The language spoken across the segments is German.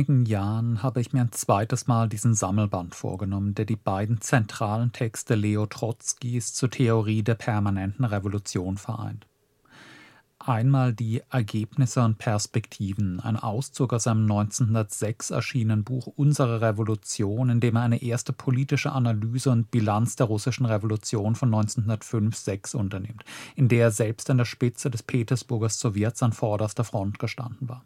einigen Jahren habe ich mir ein zweites Mal diesen Sammelband vorgenommen, der die beiden zentralen Texte Leo Trotzkis zur Theorie der permanenten Revolution vereint. Einmal die Ergebnisse und Perspektiven, ein Auszug aus seinem 1906 erschienenen Buch Unsere Revolution, in dem er eine erste politische Analyse und Bilanz der russischen Revolution von 1905-6 unternimmt, in der er selbst an der Spitze des Petersburger Sowjets an vorderster Front gestanden war.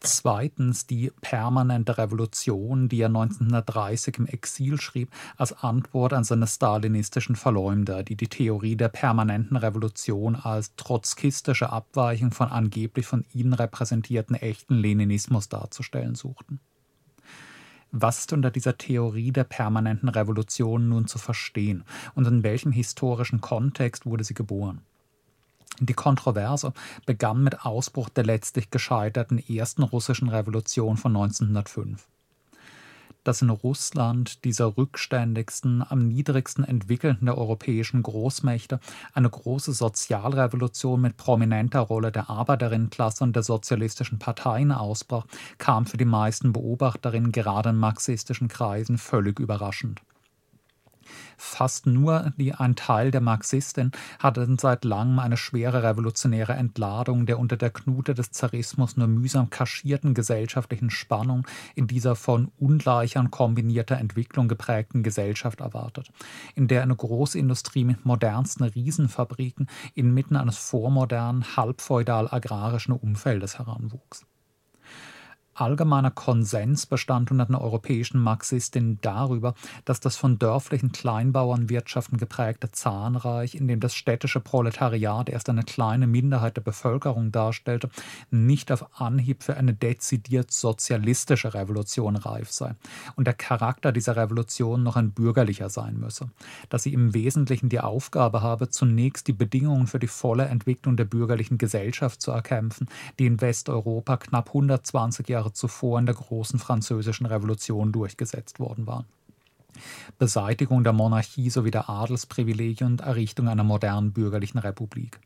Zweitens die permanente Revolution, die er 1930 im Exil schrieb, als Antwort an seine stalinistischen Verleumder, die die Theorie der permanenten Revolution als trotzkistische Abweichung von angeblich von ihnen repräsentierten echten Leninismus darzustellen suchten. Was ist unter dieser Theorie der permanenten Revolution nun zu verstehen und in welchem historischen Kontext wurde sie geboren? Die Kontroverse begann mit Ausbruch der letztlich gescheiterten ersten russischen Revolution von 1905. Dass in Russland, dieser rückständigsten, am niedrigsten entwickelten der europäischen Großmächte, eine große Sozialrevolution mit prominenter Rolle der Arbeiterinnenklasse und der sozialistischen Parteien ausbrach, kam für die meisten Beobachterinnen gerade in marxistischen Kreisen völlig überraschend. Fast nur die, ein Teil der Marxisten hatte seit langem eine schwere revolutionäre Entladung der unter der Knute des Zarismus nur mühsam kaschierten gesellschaftlichen Spannung in dieser von ungleicher und kombinierter Entwicklung geprägten Gesellschaft erwartet, in der eine Großindustrie mit modernsten Riesenfabriken inmitten eines vormodernen, halbfeudal-agrarischen Umfeldes heranwuchs allgemeiner Konsens bestand unter den europäischen Marxistinnen darüber, dass das von dörflichen Kleinbauernwirtschaften geprägte Zahnreich, in dem das städtische Proletariat erst eine kleine Minderheit der Bevölkerung darstellte, nicht auf Anhieb für eine dezidiert sozialistische Revolution reif sei und der Charakter dieser Revolution noch ein bürgerlicher sein müsse, dass sie im Wesentlichen die Aufgabe habe, zunächst die Bedingungen für die volle Entwicklung der bürgerlichen Gesellschaft zu erkämpfen, die in Westeuropa knapp 120 Jahre Jahre zuvor in der großen französischen Revolution durchgesetzt worden waren. Beseitigung der Monarchie sowie der Adelsprivilegien und Errichtung einer modernen bürgerlichen Republik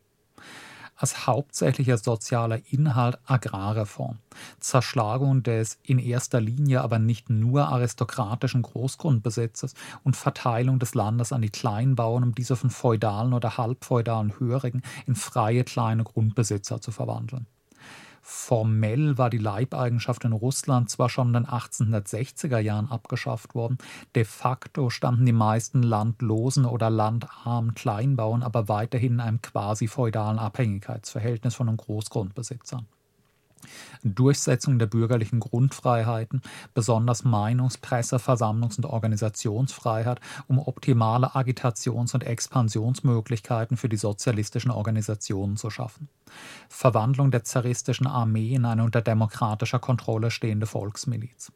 als hauptsächlicher sozialer Inhalt Agrarreform, Zerschlagung des in erster Linie aber nicht nur aristokratischen Großgrundbesitzes und Verteilung des Landes an die Kleinbauern, um diese von feudalen oder halbfeudalen Hörigen in freie kleine Grundbesitzer zu verwandeln. Formell war die Leibeigenschaft in Russland zwar schon in den 1860er Jahren abgeschafft worden, de facto standen die meisten landlosen oder landarmen Kleinbauern aber weiterhin in einem quasi feudalen Abhängigkeitsverhältnis von den Großgrundbesitzern. Durchsetzung der bürgerlichen Grundfreiheiten, besonders Meinungs-, Presse-, Versammlungs- und Organisationsfreiheit, um optimale Agitations- und Expansionsmöglichkeiten für die sozialistischen Organisationen zu schaffen. Verwandlung der zaristischen Armee in eine unter demokratischer Kontrolle stehende Volksmiliz.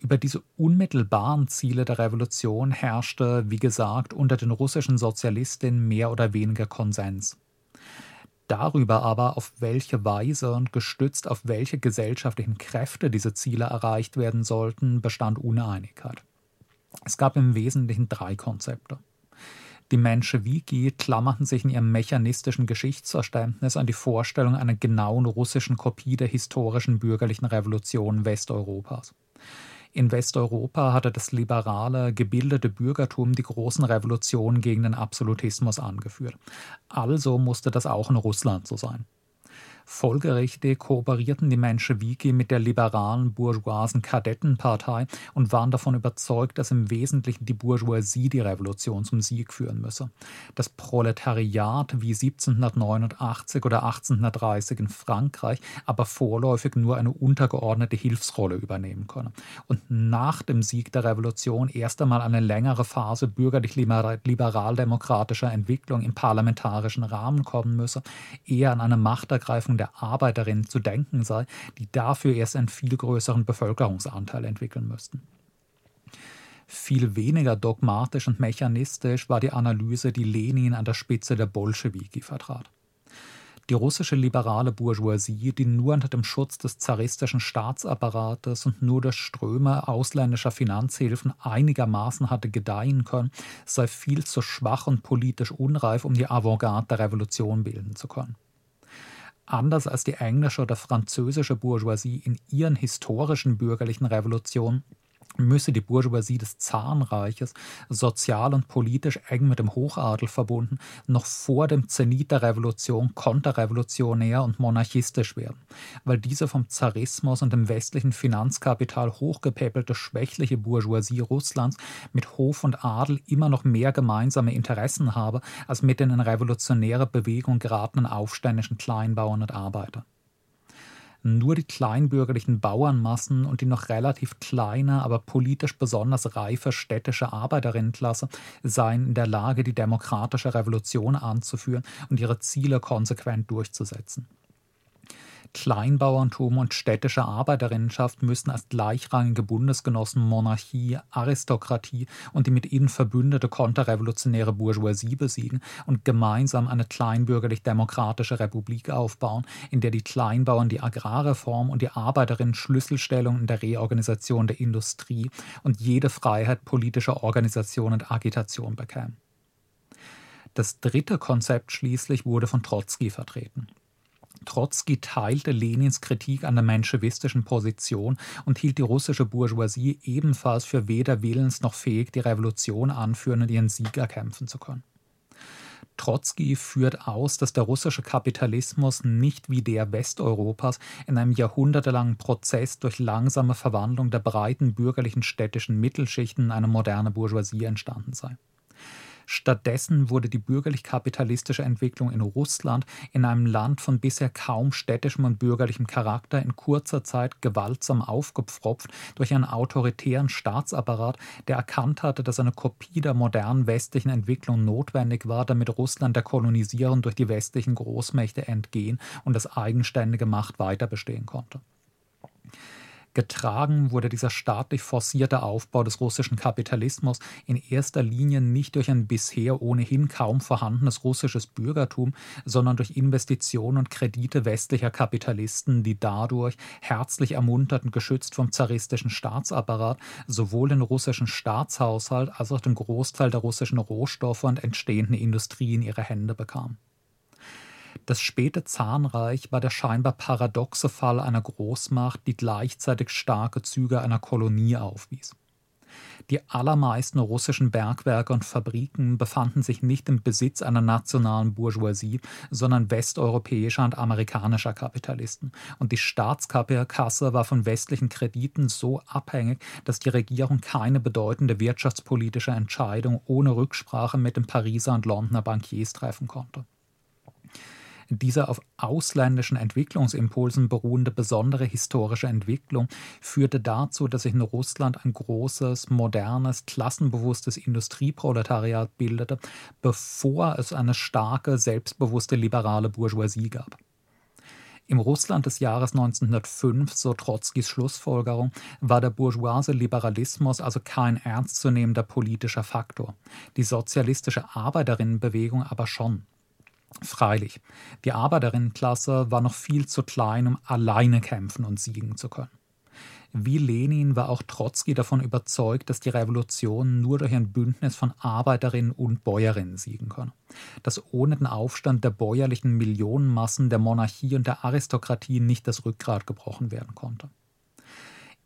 Über diese unmittelbaren Ziele der Revolution herrschte, wie gesagt, unter den russischen Sozialistinnen mehr oder weniger Konsens. Darüber aber, auf welche Weise und gestützt auf welche gesellschaftlichen Kräfte diese Ziele erreicht werden sollten, bestand Uneinigkeit. Es gab im Wesentlichen drei Konzepte. Die Menschewiki klammerten sich in ihrem mechanistischen Geschichtsverständnis an die Vorstellung einer genauen russischen Kopie der historischen bürgerlichen Revolution Westeuropas. In Westeuropa hatte das liberale, gebildete Bürgertum die großen Revolutionen gegen den Absolutismus angeführt. Also musste das auch in Russland so sein. Folgerichtig kooperierten die Menschewiki mit der liberalen bourgeoisen Kadettenpartei und waren davon überzeugt, dass im Wesentlichen die Bourgeoisie die Revolution zum Sieg führen müsse. Das Proletariat wie 1789 oder 1830 in Frankreich aber vorläufig nur eine untergeordnete Hilfsrolle übernehmen könne und nach dem Sieg der Revolution erst einmal eine längere Phase bürgerlich-liberal-demokratischer Entwicklung im parlamentarischen Rahmen kommen müsse, eher an eine Machtergreifung der Arbeiterinnen zu denken sei, die dafür erst einen viel größeren Bevölkerungsanteil entwickeln müssten. Viel weniger dogmatisch und mechanistisch war die Analyse, die Lenin an der Spitze der Bolschewiki vertrat. Die russische liberale Bourgeoisie, die nur unter dem Schutz des zaristischen Staatsapparates und nur durch Ströme ausländischer Finanzhilfen einigermaßen hatte gedeihen können, sei viel zu schwach und politisch unreif, um die Avantgarde der Revolution bilden zu können. Anders als die englische oder französische Bourgeoisie in ihren historischen bürgerlichen Revolutionen müsse die Bourgeoisie des Zarenreiches, sozial und politisch eng mit dem Hochadel verbunden, noch vor dem Zenit der Revolution konterrevolutionär und monarchistisch werden, weil diese vom Zarismus und dem westlichen Finanzkapital hochgepäppelte schwächliche Bourgeoisie Russlands mit Hof und Adel immer noch mehr gemeinsame Interessen habe als mit den in revolutionäre Bewegung geratenen aufständischen Kleinbauern und Arbeitern. Nur die kleinbürgerlichen Bauernmassen und die noch relativ kleine, aber politisch besonders reife städtische Arbeiterinnenklasse seien in der Lage, die demokratische Revolution anzuführen und ihre Ziele konsequent durchzusetzen. Kleinbauerntum und städtische Arbeiterinnenschaft müssen als gleichrangige Bundesgenossen Monarchie, Aristokratie und die mit ihnen verbündete konterrevolutionäre Bourgeoisie besiegen und gemeinsam eine kleinbürgerlich-demokratische Republik aufbauen, in der die Kleinbauern die Agrarreform und die Arbeiterinnen Schlüsselstellung in der Reorganisation der Industrie und jede Freiheit politischer Organisation und Agitation bekämen. Das dritte Konzept schließlich wurde von Trotzki vertreten. Trotzki teilte Lenins Kritik an der menschewistischen Position und hielt die russische Bourgeoisie ebenfalls für weder willens noch fähig, die Revolution anführen und ihren Sieg erkämpfen zu können. Trotzki führt aus, dass der russische Kapitalismus nicht wie der Westeuropas in einem jahrhundertelangen Prozess durch langsame Verwandlung der breiten bürgerlichen städtischen Mittelschichten in eine moderne Bourgeoisie entstanden sei. Stattdessen wurde die bürgerlich-kapitalistische Entwicklung in Russland in einem Land von bisher kaum städtischem und bürgerlichem Charakter in kurzer Zeit gewaltsam aufgepfropft durch einen autoritären Staatsapparat, der erkannt hatte, dass eine Kopie der modernen westlichen Entwicklung notwendig war, damit Russland der Kolonisierung durch die westlichen Großmächte entgehen und das eigenständige Macht weiter bestehen konnte. Getragen wurde dieser staatlich forcierte Aufbau des russischen Kapitalismus in erster Linie nicht durch ein bisher ohnehin kaum vorhandenes russisches Bürgertum, sondern durch Investitionen und Kredite westlicher Kapitalisten, die dadurch, herzlich ermuntert und geschützt vom zaristischen Staatsapparat, sowohl den russischen Staatshaushalt als auch den Großteil der russischen Rohstoffe und entstehenden Industrie in ihre Hände bekamen. Das späte Zahnreich war der scheinbar paradoxe Fall einer Großmacht, die gleichzeitig starke Züge einer Kolonie aufwies. Die allermeisten russischen Bergwerke und Fabriken befanden sich nicht im Besitz einer nationalen Bourgeoisie, sondern westeuropäischer und amerikanischer Kapitalisten. Und die Staatskasse war von westlichen Krediten so abhängig, dass die Regierung keine bedeutende wirtschaftspolitische Entscheidung ohne Rücksprache mit den Pariser und Londoner Bankiers treffen konnte. Diese auf ausländischen Entwicklungsimpulsen beruhende besondere historische Entwicklung führte dazu, dass sich in Russland ein großes, modernes, klassenbewusstes Industrieproletariat bildete, bevor es eine starke, selbstbewusste liberale Bourgeoisie gab. Im Russland des Jahres 1905, so Trotzkis Schlussfolgerung, war der bourgeoise Liberalismus also kein ernstzunehmender politischer Faktor, die sozialistische Arbeiterinnenbewegung aber schon. Freilich, die Arbeiterinnenklasse war noch viel zu klein, um alleine kämpfen und siegen zu können. Wie Lenin war auch Trotzki davon überzeugt, dass die Revolution nur durch ein Bündnis von Arbeiterinnen und Bäuerinnen siegen könne. Dass ohne den Aufstand der bäuerlichen Millionenmassen, der Monarchie und der Aristokratie nicht das Rückgrat gebrochen werden konnte.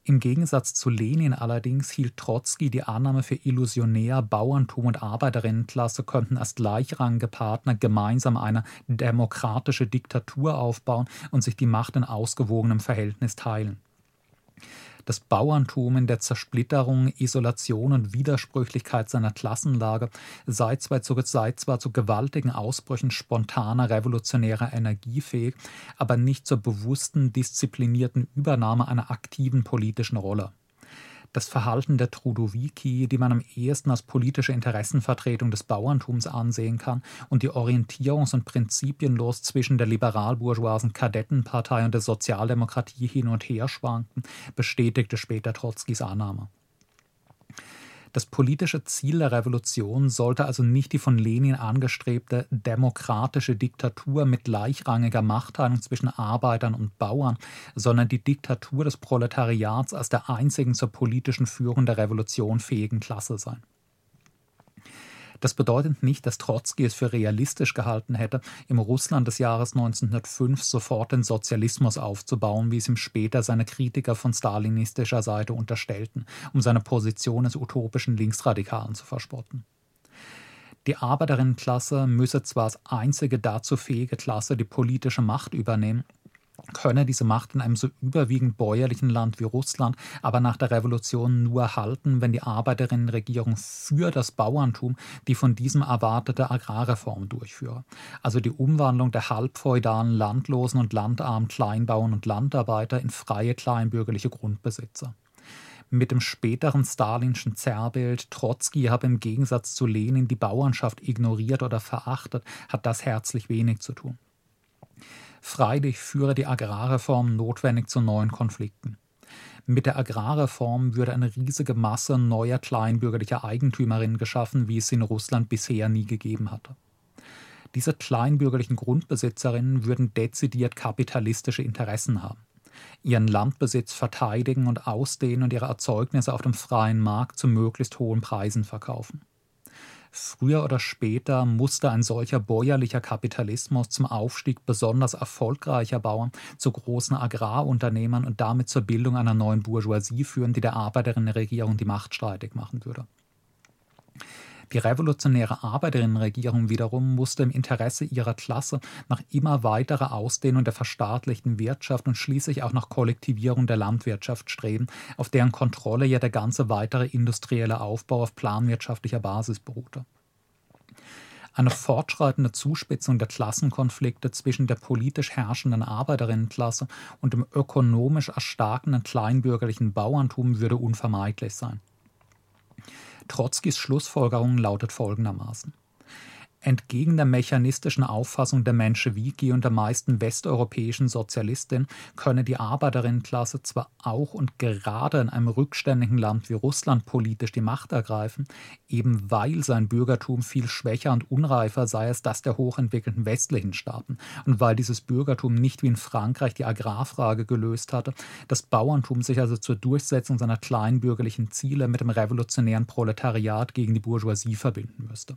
Im Gegensatz zu Lenin allerdings hielt Trotzki die Annahme für illusionär, Bauerntum und Arbeiterinnenklasse könnten als gleichrangige Partner gemeinsam eine demokratische Diktatur aufbauen und sich die Macht in ausgewogenem Verhältnis teilen. Das Bauerntum in der Zersplitterung, Isolation und Widersprüchlichkeit seiner Klassenlage sei zwar, zu, sei zwar zu gewaltigen Ausbrüchen spontaner revolutionärer Energie fähig, aber nicht zur bewussten, disziplinierten Übernahme einer aktiven politischen Rolle das Verhalten der Trudowiki, die man am ehesten als politische Interessenvertretung des Bauerntums ansehen kann, und die orientierungs- und prinzipienlos zwischen der liberal-bourgeoisen Kadettenpartei und der Sozialdemokratie hin und her schwankten, bestätigte später Trotzkis Annahme. Das politische Ziel der Revolution sollte also nicht die von Lenin angestrebte demokratische Diktatur mit gleichrangiger Machtteilung zwischen Arbeitern und Bauern, sondern die Diktatur des Proletariats als der einzigen zur politischen Führung der Revolution fähigen Klasse sein. Das bedeutet nicht, dass Trotzki es für realistisch gehalten hätte, im Russland des Jahres 1905 sofort den Sozialismus aufzubauen, wie es ihm später seine Kritiker von stalinistischer Seite unterstellten, um seine Position des utopischen Linksradikalen zu verspotten. Die Arbeiterinnenklasse müsse zwar als einzige dazu fähige Klasse die politische Macht übernehmen, könne diese Macht in einem so überwiegend bäuerlichen Land wie Russland aber nach der Revolution nur halten, wenn die Arbeiterinnenregierung für das Bauerntum die von diesem erwartete Agrarreform durchführe, also die Umwandlung der halbfeudalen Landlosen und landarmen Kleinbauern und Landarbeiter in freie kleinbürgerliche Grundbesitzer mit dem späteren stalinschen Zerrbild, Trotzki habe im Gegensatz zu Lenin die Bauernschaft ignoriert oder verachtet, hat das herzlich wenig zu tun. Freilich führe die Agrarreform notwendig zu neuen Konflikten. Mit der Agrarreform würde eine riesige Masse neuer kleinbürgerlicher Eigentümerinnen geschaffen, wie es in Russland bisher nie gegeben hatte. Diese kleinbürgerlichen Grundbesitzerinnen würden dezidiert kapitalistische Interessen haben, ihren Landbesitz verteidigen und ausdehnen und ihre Erzeugnisse auf dem freien Markt zu möglichst hohen Preisen verkaufen. Früher oder später musste ein solcher bäuerlicher Kapitalismus zum Aufstieg besonders erfolgreicher Bauern zu großen Agrarunternehmern und damit zur Bildung einer neuen Bourgeoisie führen, die der Arbeiterinnenregierung die Macht streitig machen würde. Die revolutionäre Arbeiterinnenregierung wiederum musste im Interesse ihrer Klasse nach immer weiterer Ausdehnung der verstaatlichten Wirtschaft und schließlich auch nach Kollektivierung der Landwirtschaft streben, auf deren Kontrolle ja der ganze weitere industrielle Aufbau auf planwirtschaftlicher Basis beruhte. Eine fortschreitende Zuspitzung der Klassenkonflikte zwischen der politisch herrschenden Arbeiterinnenklasse und dem ökonomisch erstarkenden kleinbürgerlichen Bauerntum würde unvermeidlich sein. Trotzkis Schlussfolgerung lautet folgendermaßen Entgegen der mechanistischen Auffassung der Menschewiki und der meisten westeuropäischen Sozialistinnen könne die Arbeiterinnenklasse zwar auch und gerade in einem rückständigen Land wie Russland politisch die Macht ergreifen, eben weil sein Bürgertum viel schwächer und unreifer sei als das der hochentwickelten westlichen Staaten und weil dieses Bürgertum nicht wie in Frankreich die Agrarfrage gelöst hatte, das Bauerntum sich also zur Durchsetzung seiner kleinbürgerlichen Ziele mit dem revolutionären Proletariat gegen die Bourgeoisie verbinden müsste.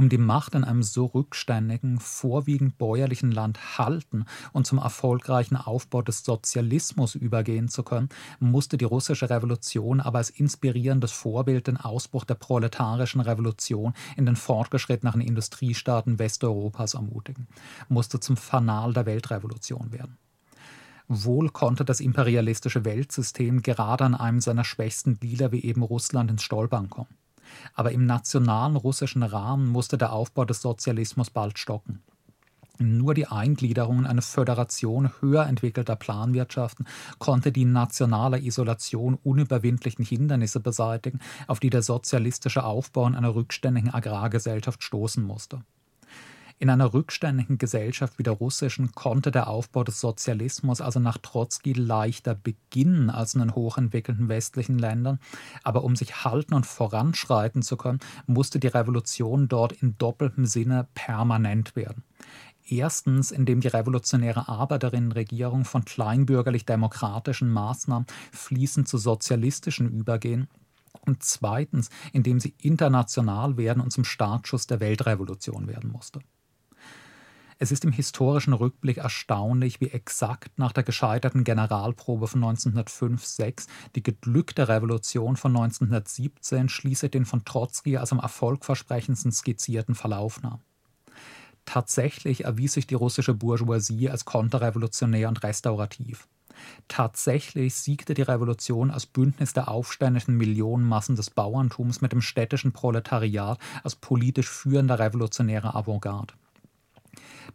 Um die Macht in einem so rückständigen, vorwiegend bäuerlichen Land halten und zum erfolgreichen Aufbau des Sozialismus übergehen zu können, musste die russische Revolution aber als inspirierendes Vorbild den Ausbruch der proletarischen Revolution in den fortgeschrittenen Industriestaaten Westeuropas ermutigen, musste zum Fanal der Weltrevolution werden. Wohl konnte das imperialistische Weltsystem gerade an einem seiner schwächsten Glieder wie eben Russland ins Stolpern kommen aber im nationalen russischen Rahmen musste der Aufbau des Sozialismus bald stocken. Nur die Eingliederung in eine Föderation höher entwickelter Planwirtschaften konnte die nationale Isolation unüberwindlichen Hindernisse beseitigen, auf die der sozialistische Aufbau in einer rückständigen Agrargesellschaft stoßen musste. In einer rückständigen Gesellschaft wie der russischen konnte der Aufbau des Sozialismus also nach Trotzki leichter beginnen als in den hochentwickelten westlichen Ländern, aber um sich halten und voranschreiten zu können, musste die Revolution dort in doppeltem Sinne permanent werden. Erstens, indem die revolutionäre Arbeiterinnenregierung von kleinbürgerlich-demokratischen Maßnahmen fließend zu sozialistischen übergehen und zweitens, indem sie international werden und zum Startschuss der Weltrevolution werden musste. Es ist im historischen Rückblick erstaunlich, wie exakt nach der gescheiterten Generalprobe von 1905-6 die geglückte Revolution von 1917 schließlich den von Trotzki als am erfolgversprechendsten skizzierten Verlauf nahm. Tatsächlich erwies sich die russische Bourgeoisie als konterrevolutionär und restaurativ. Tatsächlich siegte die Revolution als Bündnis der aufständischen Millionenmassen des Bauerntums mit dem städtischen Proletariat als politisch führender revolutionärer Avantgarde.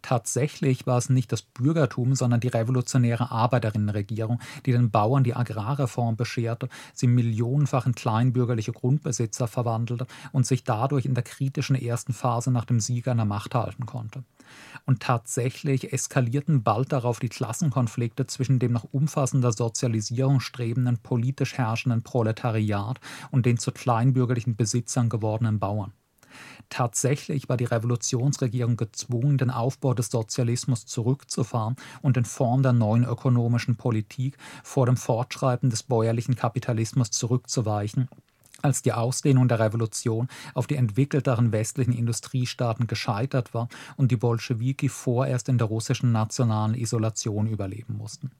Tatsächlich war es nicht das Bürgertum, sondern die revolutionäre Arbeiterinnenregierung, die den Bauern die Agrarreform bescherte, sie millionenfach in kleinbürgerliche Grundbesitzer verwandelte und sich dadurch in der kritischen ersten Phase nach dem Sieg an der Macht halten konnte. Und tatsächlich eskalierten bald darauf die Klassenkonflikte zwischen dem nach umfassender Sozialisierung strebenden politisch herrschenden Proletariat und den zu kleinbürgerlichen Besitzern gewordenen Bauern. Tatsächlich war die Revolutionsregierung gezwungen, den Aufbau des Sozialismus zurückzufahren und in Form der neuen ökonomischen Politik vor dem Fortschreiten des bäuerlichen Kapitalismus zurückzuweichen als die Ausdehnung der Revolution auf die entwickelteren westlichen Industriestaaten gescheitert war und die Bolschewiki vorerst in der russischen nationalen Isolation überleben mussten.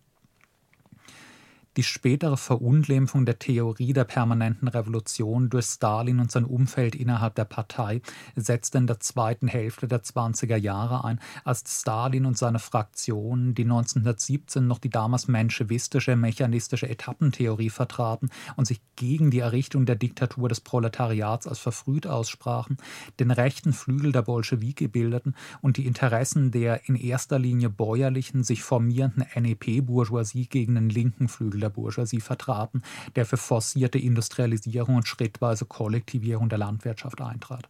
Die spätere Verunglimpfung der Theorie der permanenten Revolution durch Stalin und sein Umfeld innerhalb der Partei setzte in der zweiten Hälfte der 20er Jahre ein, als Stalin und seine Fraktionen, die 1917 noch die damals menschewistische, mechanistische Etappentheorie vertraten und sich gegen die Errichtung der Diktatur des Proletariats als verfrüht aussprachen, den rechten Flügel der Bolschewiki bildeten und die Interessen der in erster Linie bäuerlichen, sich formierenden NEP-Bourgeoisie gegen den linken Flügel der Bourgeoisie vertraten, der für forcierte Industrialisierung und schrittweise Kollektivierung der Landwirtschaft eintrat.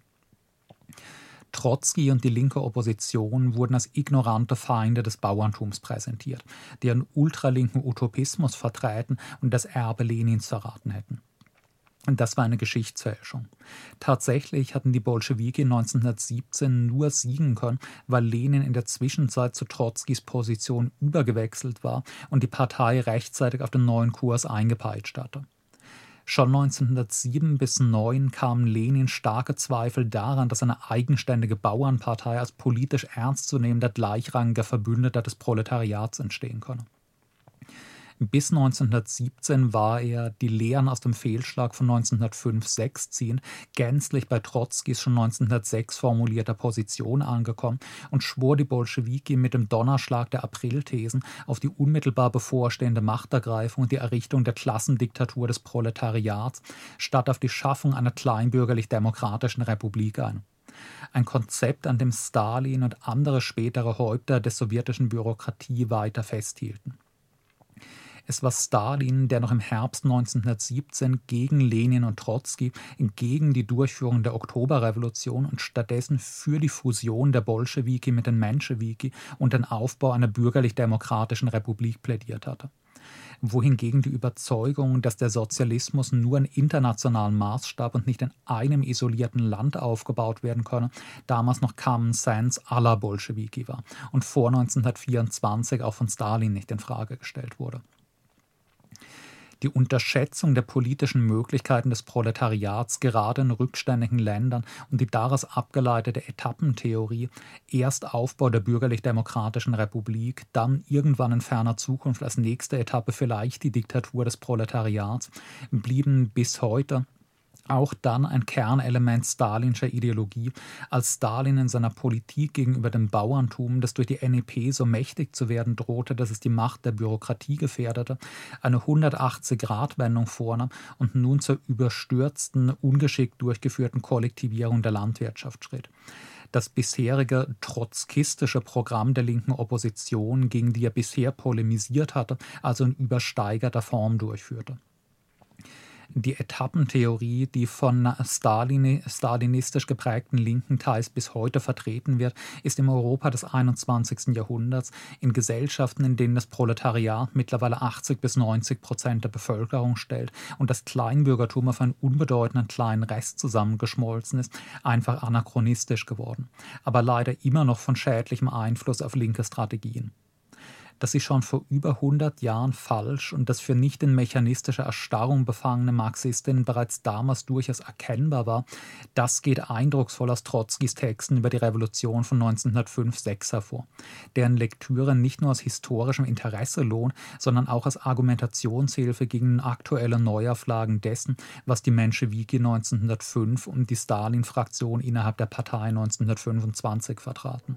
Trotzki und die linke Opposition wurden als ignorante Feinde des Bauerntums präsentiert, die einen ultralinken Utopismus vertreten und das Erbe Lenins verraten hätten. Das war eine Geschichtsfälschung. Tatsächlich hatten die Bolschewiki 1917 nur siegen können, weil Lenin in der Zwischenzeit zu Trotzkis Position übergewechselt war und die Partei rechtzeitig auf den neuen Kurs eingepeitscht hatte. Schon 1907 bis 9 kamen Lenin starke Zweifel daran, dass eine eigenständige Bauernpartei als politisch ernstzunehmender gleichrangiger Verbündeter des Proletariats entstehen könne. Bis 1917 war er, die Lehren aus dem Fehlschlag von 1905-6 ziehend, gänzlich bei Trotzkis schon 1906 formulierter Position angekommen und schwor die Bolschewiki mit dem Donnerschlag der Aprilthesen auf die unmittelbar bevorstehende Machtergreifung und die Errichtung der Klassendiktatur des Proletariats statt auf die Schaffung einer kleinbürgerlich-demokratischen Republik ein ein Konzept, an dem Stalin und andere spätere Häupter der sowjetischen Bürokratie weiter festhielten. Es war Stalin, der noch im Herbst 1917 gegen Lenin und Trotzki, gegen die Durchführung der Oktoberrevolution und stattdessen für die Fusion der Bolschewiki mit den Menschewiki und den Aufbau einer bürgerlich-demokratischen Republik plädiert hatte. Wohingegen die Überzeugung, dass der Sozialismus nur in internationalen Maßstab und nicht in einem isolierten Land aufgebaut werden könne, damals noch Common Sense aller Bolschewiki war und vor 1924 auch von Stalin nicht in Frage gestellt wurde die Unterschätzung der politischen Möglichkeiten des Proletariats gerade in rückständigen Ländern und die daraus abgeleitete Etappentheorie, erst Aufbau der bürgerlich-demokratischen Republik, dann irgendwann in ferner Zukunft als nächste Etappe vielleicht die Diktatur des Proletariats, blieben bis heute auch dann ein Kernelement stalinscher Ideologie, als Stalin in seiner Politik gegenüber dem Bauerntum, das durch die NEP so mächtig zu werden drohte, dass es die Macht der Bürokratie gefährdete, eine 180-Grad-Wendung vornahm und nun zur überstürzten, ungeschickt durchgeführten Kollektivierung der Landwirtschaft schritt. Das bisherige trotzkistische Programm der linken Opposition, gegen die er bisher polemisiert hatte, also in übersteigerter Form durchführte die Etappentheorie, die von Stalin, stalinistisch geprägten Linken teils bis heute vertreten wird, ist im Europa des 21. Jahrhunderts in Gesellschaften, in denen das Proletariat mittlerweile 80 bis 90 Prozent der Bevölkerung stellt und das Kleinbürgertum auf einen unbedeutenden kleinen Rest zusammengeschmolzen ist, einfach anachronistisch geworden, aber leider immer noch von schädlichem Einfluss auf linke Strategien dass sie schon vor über 100 Jahren falsch und das für nicht in mechanistischer Erstarrung befangene Marxistinnen bereits damals durchaus erkennbar war, das geht eindrucksvoll aus Trotzkis Texten über die Revolution von 1905-6 hervor, deren Lektüre nicht nur aus historischem Interesse lohnt, sondern auch als Argumentationshilfe gegen aktuelle Neuauflagen dessen, was die Menschewiki 1905 und die Stalin-Fraktion innerhalb der Partei 1925 vertraten.